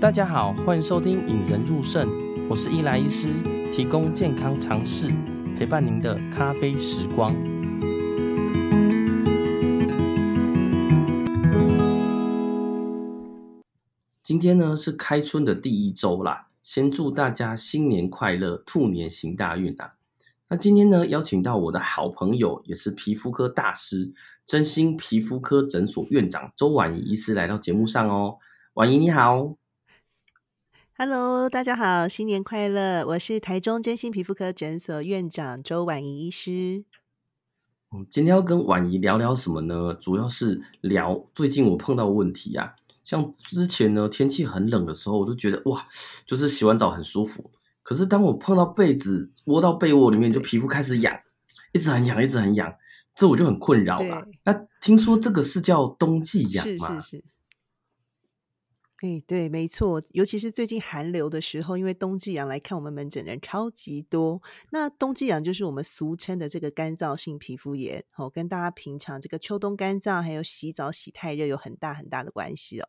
大家好，欢迎收听《引人入胜》，我是伊莱医师，提供健康常识，陪伴您的咖啡时光。今天呢是开春的第一周啦，先祝大家新年快乐，兔年行大运啊！那今天呢邀请到我的好朋友，也是皮肤科大师，真心皮肤科诊所院长周婉仪医师来到节目上哦。婉仪你好，Hello，大家好，新年快乐！我是台中真心皮肤科诊所院长周婉仪医师。嗯，今天要跟婉仪聊聊什么呢？主要是聊最近我碰到的问题啊。像之前呢，天气很冷的时候，我都觉得哇，就是洗完澡很舒服。可是当我碰到被子，窝到被窝里面，就皮肤开始痒，一直很痒，一直很痒，这我就很困扰了。那听说这个是叫冬季痒吗？是是是。哎、欸，对，没错，尤其是最近寒流的时候，因为冬季痒来看我们门诊人超级多。那冬季痒就是我们俗称的这个干燥性皮肤炎，哦，跟大家平常这个秋冬干燥，还有洗澡洗太热有很大很大的关系哦。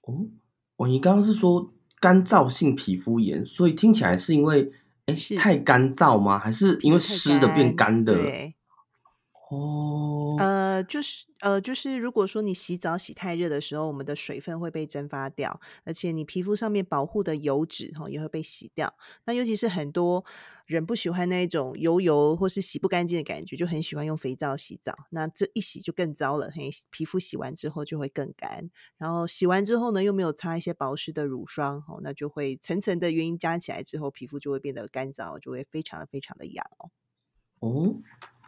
哦，哦，你刚刚是说干燥性皮肤炎，所以听起来是因为哎太干燥吗？还是因为湿的变干的？对。哦，呃，就是呃，就是如果说你洗澡洗太热的时候，我们的水分会被蒸发掉，而且你皮肤上面保护的油脂哈也会被洗掉。那尤其是很多人不喜欢那一种油油或是洗不干净的感觉，就很喜欢用肥皂洗澡。那这一洗就更糟了，嘿，皮肤洗完之后就会更干，然后洗完之后呢又没有擦一些保湿的乳霜，哦，那就会层层的原因加起来之后，皮肤就会变得干燥，就会非常的非常的痒哦。哦。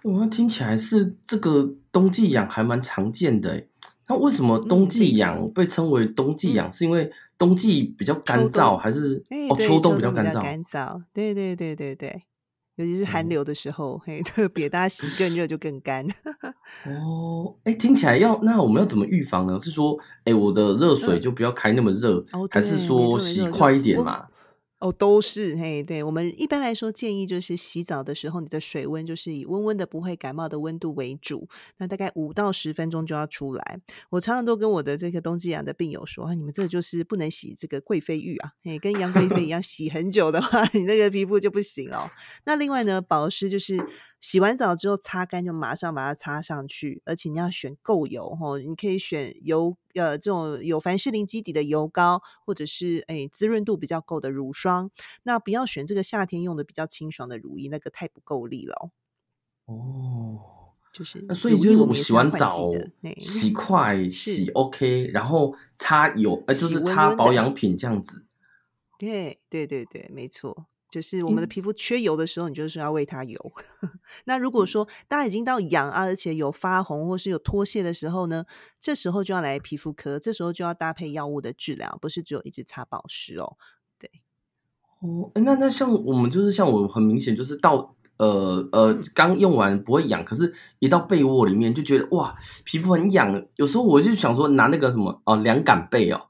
哇，听起来是这个冬季痒还蛮常见的诶。那为什么冬季痒被称为冬季痒？嗯、是因为冬季比较干燥，还是哦秋冬比较干燥？干燥，对对对对对，尤其是寒流的时候，嗯、嘿，特别大家洗更热就更干。哦，哎，听起来要那我们要怎么预防呢？是说，哎，我的热水就不要开那么热，嗯、还是说洗快一点嘛？哦，都是嘿，对，我们一般来说建议就是洗澡的时候，你的水温就是以温温的不会感冒的温度为主，那大概五到十分钟就要出来。我常常都跟我的这个冬季痒的病友说啊，你们这个就是不能洗这个贵妃浴啊，嘿，跟杨贵妃一样，洗很久的话，你那个皮肤就不行哦。那另外呢，保湿就是。洗完澡之后擦干就马上把它擦上去，而且你要选够油哦，你可以选油呃这种有凡士林基底的油膏，或者是哎滋润度比较够的乳霜。那不要选这个夏天用的比较清爽的乳液，那个太不够力了。哦，就是那所以就是我洗完澡洗快 洗 OK，然后擦油呃就是擦保养品这样子。对对对对，没错。就是我们的皮肤缺油的时候，你就是要喂它油。嗯、那如果说大家已经到痒啊，而且有发红或是有脱屑的时候呢，这时候就要来皮肤科，这时候就要搭配药物的治疗，不是只有一直擦保湿哦。对，哦，那那像我们就是像我很明显就是到呃呃刚用完不会痒，可是一到被窝里面就觉得哇皮肤很痒，有时候我就想说拿那个什么哦凉感被哦。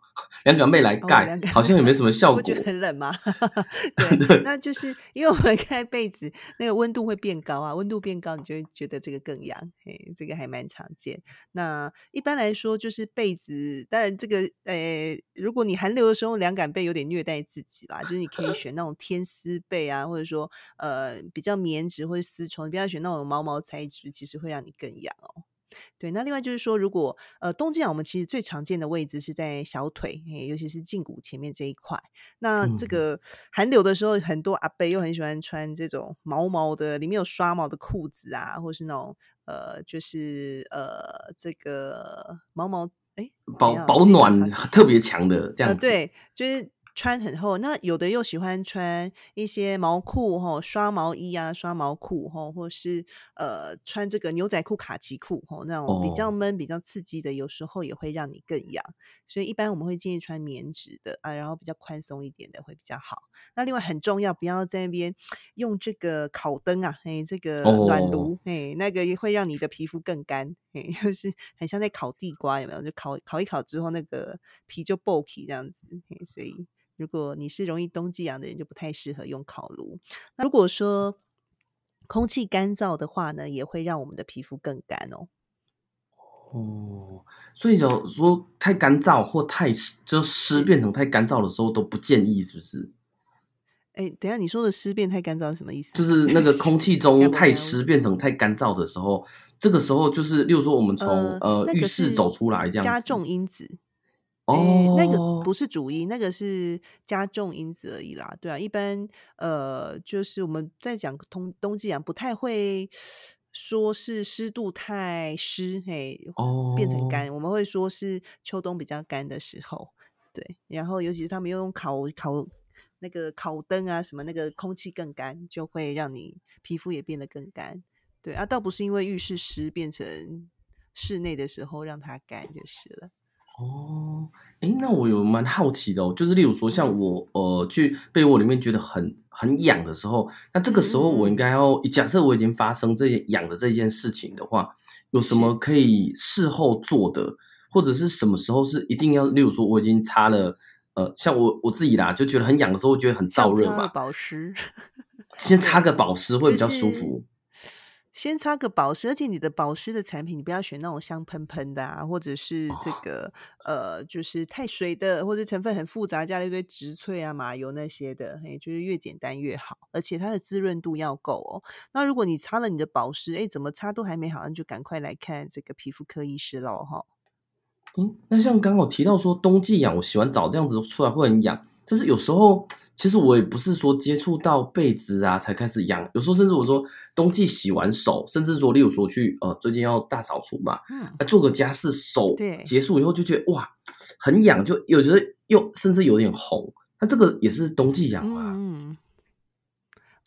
凉感被来盖，oh, 好像也没什么 效果。不觉得很冷吗？对，对那就是因为我们盖被子，那个温度会变高啊，温度变高，你就会觉得这个更痒。嘿，这个还蛮常见。那一般来说，就是被子，当然这个，呃，如果你寒流的时候凉感被有点虐待自己啦，就是你可以选那种天丝被啊，或者说呃比较棉质或者丝绸，你不要选那种毛毛材质，其实会让你更痒哦。对，那另外就是说，如果呃冬季啊，我们其实最常见的位置是在小腿，尤其是胫骨前面这一块。那这个寒流的时候，很多阿伯又很喜欢穿这种毛毛的，里面有刷毛的裤子啊，或是那种呃，就是呃这个毛毛哎保保暖特别强的这样对，就是。穿很厚，那有的又喜欢穿一些毛裤吼，刷毛衣啊，刷毛裤吼，或是呃穿这个牛仔裤、卡其裤吼，那种比较闷、比较刺激的，有时候也会让你更痒。所以一般我们会建议穿棉质的啊，然后比较宽松一点的会比较好。那另外很重要，不要在那边用这个烤灯啊，哎，这个暖炉，哎，那个也会让你的皮肤更干，哎，就是很像在烤地瓜，有没有？就烤烤一烤之后，那个皮就爆起这样子，所以。如果你是容易冬季痒的人，就不太适合用烤炉。那如果说空气干燥的话呢，也会让我们的皮肤更干哦。哦，所以假如说太干燥或太湿，就湿变成太干燥的时候都不建议，是不是？哎，等一下你说的湿变太干燥是什么意思？就是那个空气 中太湿变成太干燥的时候，这个时候就是，例如说我们从呃、呃浴室走出来这样，加重因子。哦，那个不是主因，那个是加重因子而已啦。对啊，一般呃，就是我们在讲冬冬季啊，不太会说是湿度太湿，嘿，哦，变成干。我们会说是秋冬比较干的时候，对。然后尤其是他们又用烤烤那个烤灯啊，什么那个空气更干，就会让你皮肤也变得更干。对啊，倒不是因为浴室湿变成室内的时候让它干就是了。哦，哎，那我有蛮好奇的哦，就是例如说，像我呃去被窝里面觉得很很痒的时候，那这个时候我应该要假设我已经发生这痒的这件事情的话，有什么可以事后做的，或者是什么时候是一定要？例如说，我已经擦了呃，像我我自己啦，就觉得很痒的时候，我觉得很燥热嘛，保湿，先擦个保湿 会比较舒服。先擦个保湿，而且你的保湿的产品，你不要选那种香喷喷的啊，或者是这个呃，就是太水的，或者成分很复杂，加了一堆植萃啊、麻油那些的，哎，就是越简单越好，而且它的滋润度要够哦。那如果你擦了你的保湿，哎，怎么擦都还没好，那就赶快来看这个皮肤科医师喽，哈。嗯，那像刚刚我提到说冬季痒，我洗完澡这样子出来会很痒。但是有时候，其实我也不是说接触到被子啊才开始痒，有时候甚至我说冬季洗完手，甚至说例如说去呃最近要大扫除嘛，嗯，做个家事，手结束以后就觉得哇很痒，就有觉得又甚至有点红，那这个也是冬季痒啊。嗯我、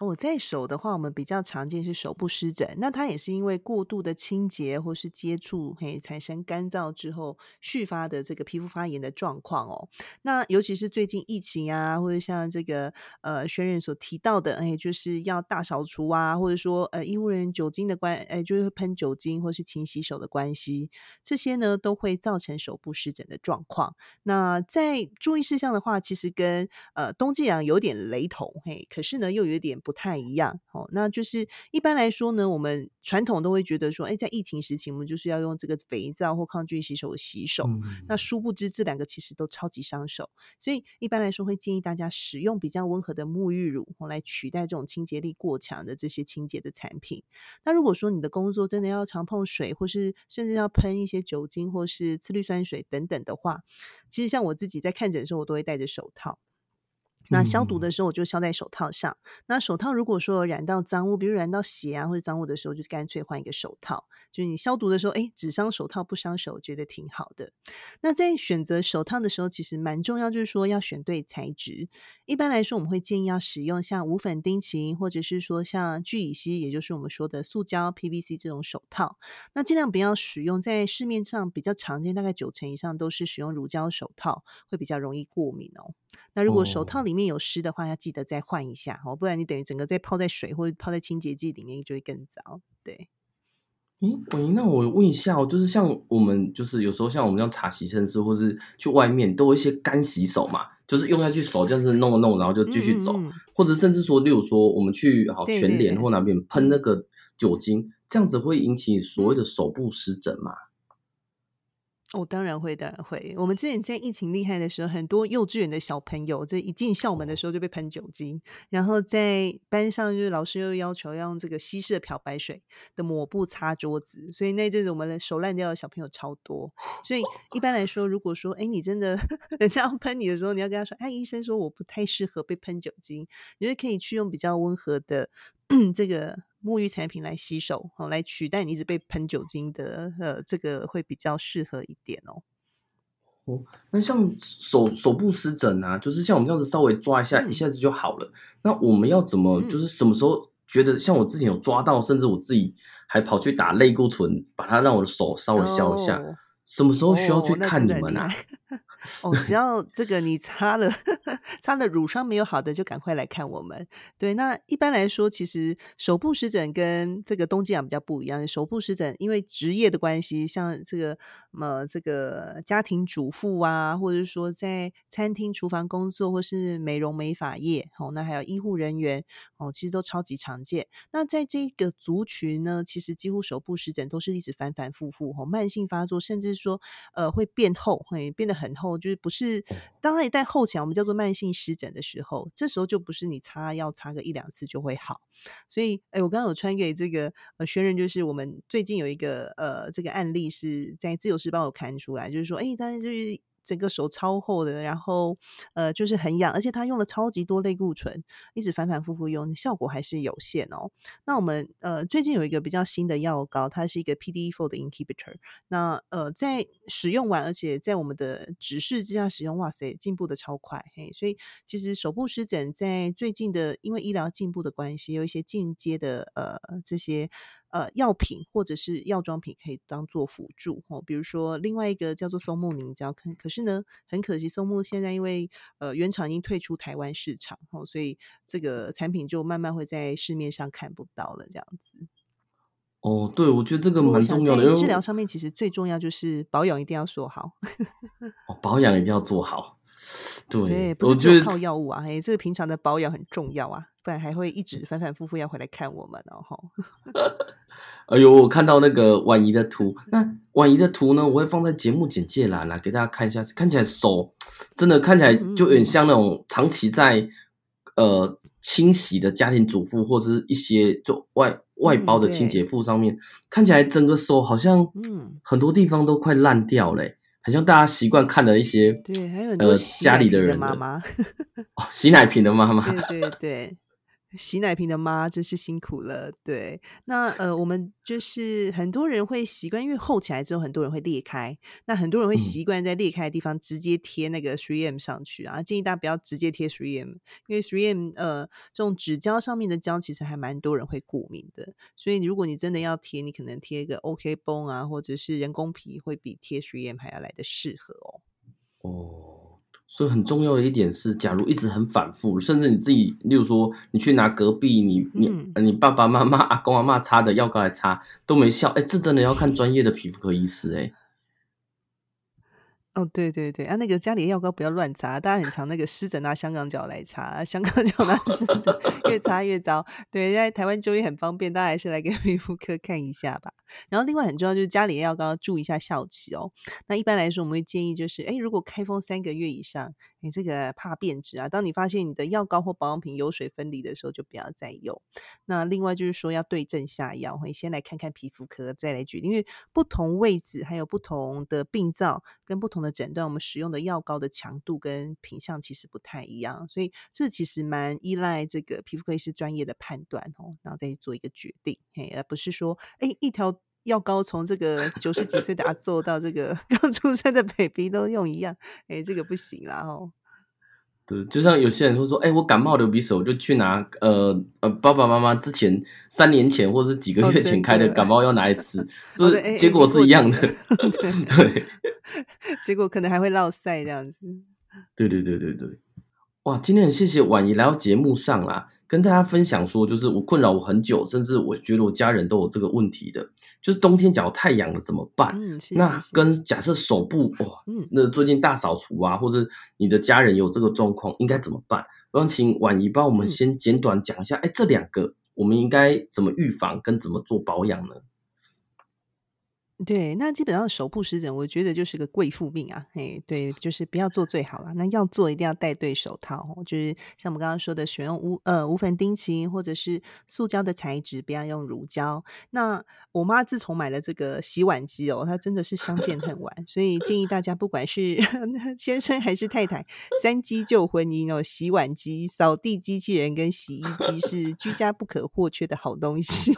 哦、在手的话，我们比较常见是手部湿疹，那它也是因为过度的清洁或是接触，嘿，产生干燥之后续发的这个皮肤发炎的状况哦。那尤其是最近疫情啊，或者像这个呃，轩任所提到的，哎，就是要大扫除啊，或者说呃，医护人员酒精的关，哎，就是喷酒精或是勤洗手的关系，这些呢都会造成手部湿疹的状况。那在注意事项的话，其实跟呃冬季痒有点雷同，嘿，可是呢又有点不。不太一样哦，那就是一般来说呢，我们传统都会觉得说，哎，在疫情时期，我们就是要用这个肥皂或抗菌洗手洗手。嗯、那殊不知这两个其实都超级伤手，所以一般来说会建议大家使用比较温和的沐浴乳，来取代这种清洁力过强的这些清洁的产品。那如果说你的工作真的要常碰水，或是甚至要喷一些酒精或是次氯酸水等等的话，其实像我自己在看诊的时候，我都会戴着手套。那消毒的时候，我就消在手套上。嗯、那手套如果说染到脏物，比如染到血啊或者脏物的时候，就干脆换一个手套。就是你消毒的时候，哎，只伤手套不伤手，我觉得挺好的。那在选择手套的时候，其实蛮重要，就是说要选对材质。一般来说，我们会建议要使用像无粉丁腈，或者是说像聚乙烯，也就是我们说的塑胶 PVC 这种手套。那尽量不要使用在市面上比较常见，大概九成以上都是使用乳胶手套，会比较容易过敏哦。那如果手套里面有湿的话，要记得再换一下哦，不然你等于整个再泡在水或者泡在清洁剂里面，就会更糟。对，嗯，喂，那我问一下哦，就是像我们就是有时候像我们要擦洗身湿，或是去外面都有一些干洗手嘛，就是用下去手这样子弄一弄，然后就继续走，嗯嗯，或者甚至说，例如说我们去好全脸或哪边喷那个酒精，这样子会引起所谓的手部湿疹吗？哦，当然会，当然会。我们之前在疫情厉害的时候，很多幼稚园的小朋友这一进校门的时候就被喷酒精，然后在班上就是老师又要求要用这个稀释的漂白水的抹布擦桌子，所以那阵子我们的手烂掉的小朋友超多。所以一般来说，如果说哎你真的 人家要喷你的时候，你要跟他说，哎医生说我不太适合被喷酒精，你就可以去用比较温和的 这个。沐浴产品来洗手，哦，来取代你一直被喷酒精的，呃，这个会比较适合一点哦。哦，那像手手部湿疹啊，就是像我们这样子稍微抓一下，嗯、一下子就好了。那我们要怎么，就是什么时候觉得像我之前有抓到，嗯、甚至我自己还跑去打类固醇，把它让我的手稍微消一下。哦、什么时候需要去看你们啊？哦，哦只要这个你擦了 擦了乳霜没有好的，就赶快来看我们。对，那一般来说，其实手部湿疹跟这个冬季痒比较不一样。手部湿疹因为职业的关系，像这个呃这个家庭主妇啊，或者是说在餐厅厨房工作，或是美容美发业，哦，那还有医护人员哦，其实都超级常见。那在这个族群呢，其实几乎手部湿疹都是一直反反复复，哦，慢性发作，甚至说呃会变厚，会变得很厚，就是不是当它一旦后起，我们叫做慢性湿疹的时候，这时候就不是你擦药擦个一两次就会好。所以，哎，我刚刚有传给这个呃学人，就是我们最近有一个呃这个案例是在自由时报有刊出来，就是说，哎，当然就是。整个手超厚的，然后呃就是很痒，而且他用了超级多类固醇，一直反反复复用，效果还是有限哦。那我们呃最近有一个比较新的药膏，它是一个 PDE4 的 inhibitor。那呃在使用完，而且在我们的指示之下使用，哇塞，进步的超快嘿。所以其实手部湿疹在最近的，因为医疗进步的关系，有一些进阶的呃这些。呃，药品或者是药妆品可以当做辅助哦，比如说另外一个叫做松木凝胶，可可是呢，很可惜松木现在因为呃原厂已经退出台湾市场哦，所以这个产品就慢慢会在市面上看不到了，这样子。哦，对，我觉得这个蛮重要的，治疗上面其实最重要就是保养一定要做好。哦，保养一定要做好。对，对，不是只靠药物啊，哎，这个平常的保养很重要啊，不然还会一直反反复复要回来看我们哦。哎呦，我看到那个婉仪的图，那婉仪的图呢，我会放在节目简介栏来给大家看一下。看起来手真的看起来就有点像那种长期在呃清洗的家庭主妇，或者是一些就外外包的清洁妇上面，看起来整个手好像很多地方都快烂掉了，好像大家习惯看的一些对，还有很多家里的人妈妈哦，洗奶瓶的妈妈，对对对。洗奶瓶的妈真是辛苦了，对。那呃，我们就是很多人会习惯，因为厚起来之后，很多人会裂开。那很多人会习惯在裂开的地方直接贴那个 3M 上去啊。建议大家不要直接贴 3M，因为 3M 呃这种纸胶上面的胶其实还蛮多人会过敏的。所以如果你真的要贴，你可能贴一个 OK 绷啊，或者是人工皮，会比贴 3M 还要来的适合哦。哦。所以很重要的一点是，假如一直很反复，甚至你自己，例如说你去拿隔壁你你、嗯、你爸爸妈妈、阿公阿妈擦的药膏来擦都没效，哎，这真的要看专业的皮肤科医师哎。哦，对对对，啊，那个家里的药膏不要乱擦，大家很常那个湿疹拿香港脚来擦，香港脚拿湿疹越擦越糟。对，在台湾就医很方便，大家还是来给皮肤科看一下吧。然后另外很重要就是家里的药膏注意一下效期哦。那一般来说，我们会建议就是，哎，如果开封三个月以上，你这个怕变质啊。当你发现你的药膏或保养品油水分离的时候，就不要再用。那另外就是说要对症下药，会先来看看皮肤科，再来决定，因为不同位置还有不同的病灶跟不同。的诊断，我们使用的药膏的强度跟品相其实不太一样，所以这其实蛮依赖这个皮肤科医师专业的判断哦，然后再做一个决定，嘿，而不是说，哎，一条药膏从这个九十几岁的阿 祖到这个 刚出生的 baby 都用一样，哎，这个不行啦哦。对，就像有些人会说，哎、欸，我感冒流鼻水，我就去拿呃呃爸爸妈妈之前三年前或者是几个月前开的感冒药拿来吃，就是、结果是一样的。对，对 结果可能还会落赛这样子。对对对对对，哇，今天很谢谢婉仪来到节目上啦。跟大家分享说，就是我困扰我很久，甚至我觉得我家人都有这个问题的，就是冬天脚太痒了怎么办？嗯，是是是，那跟假设手部哇，嗯，那最近大扫除啊，或者你的家人有这个状况，应该怎么办？我想请婉仪帮我们先简短讲一下，哎、嗯，这两个我们应该怎么预防跟怎么做保养呢？对，那基本上手部湿疹，我觉得就是个贵妇病啊。嘿，对，就是不要做最好了。那要做，一定要戴对手套，就是像我们刚刚说的，选用无呃无粉丁腈或者是塑胶的材质，不要用乳胶。那我妈自从买了这个洗碗机哦，她真的是相见恨晚，所以建议大家不管是 先生还是太太，三机旧婚姻哦，洗碗机、扫地机器人跟洗衣机是居家不可或缺的好东西。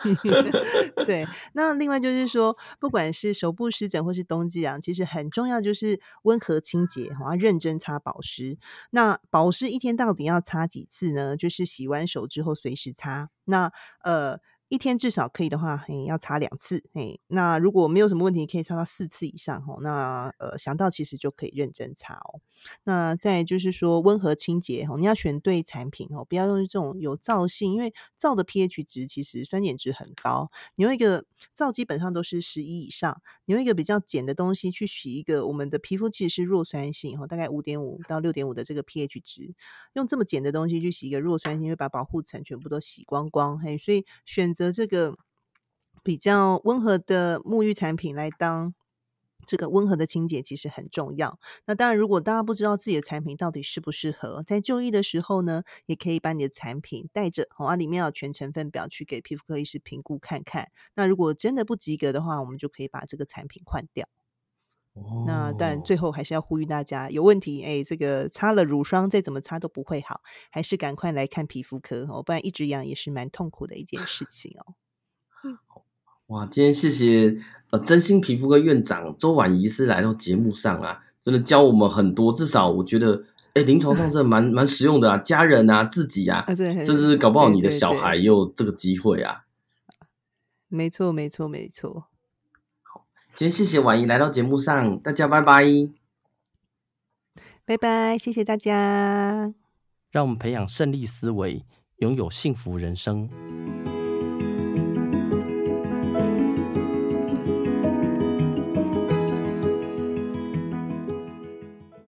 对，那另外就是说，不管是手部湿疹或是冬季痒，其实很重要就是温和清洁，要认真擦保湿。那保湿一天到底要擦几次呢？就是洗完手之后随时擦。那呃。一天至少可以的话，嘿，要擦两次，嘿，那如果没有什么问题，可以擦到四次以上，吼，那呃，想到其实就可以认真擦哦。那再就是说温和清洁，吼，你要选对产品哦，不要用这种有皂性，因为皂的 pH 值其实酸碱值很高，你用一个皂基本上都是十一以上，你用一个比较碱的东西去洗一个我们的皮肤其实是弱酸性，吼，大概五点五到六点五的这个 pH 值，用这么碱的东西去洗一个弱酸性，会把保护层全部都洗光光，嘿，所以选择这个比较温和的沐浴产品来当这个温和的清洁，其实很重要。那当然，如果大家不知道自己的产品到底适不适合，在就医的时候呢，也可以把你的产品带着，好啊，里面有全成分表去给皮肤科医师评估看看。那如果真的不及格的话，我们就可以把这个产品换掉。哦，那但最后还是要呼吁大家，有问题，哎，这个擦了乳霜再怎么擦都不会好，还是赶快来看皮肤科哦，不然一直痒也是蛮痛苦的一件事情哦。嗯，哇，今天谢谢呃真心皮肤科院长周婉仪医师来到节目上啊，真的教我们很多，至少我觉得，哎，临床上是蛮蛮实用的啊，家人啊，自己啊，啊对，甚至搞不好你的小孩也有这个机会啊。没错，没错，没错。今天谢谢婉仪来到节目上，大家拜拜，拜拜，谢谢大家，让我们培养胜利思维，拥有幸福人生。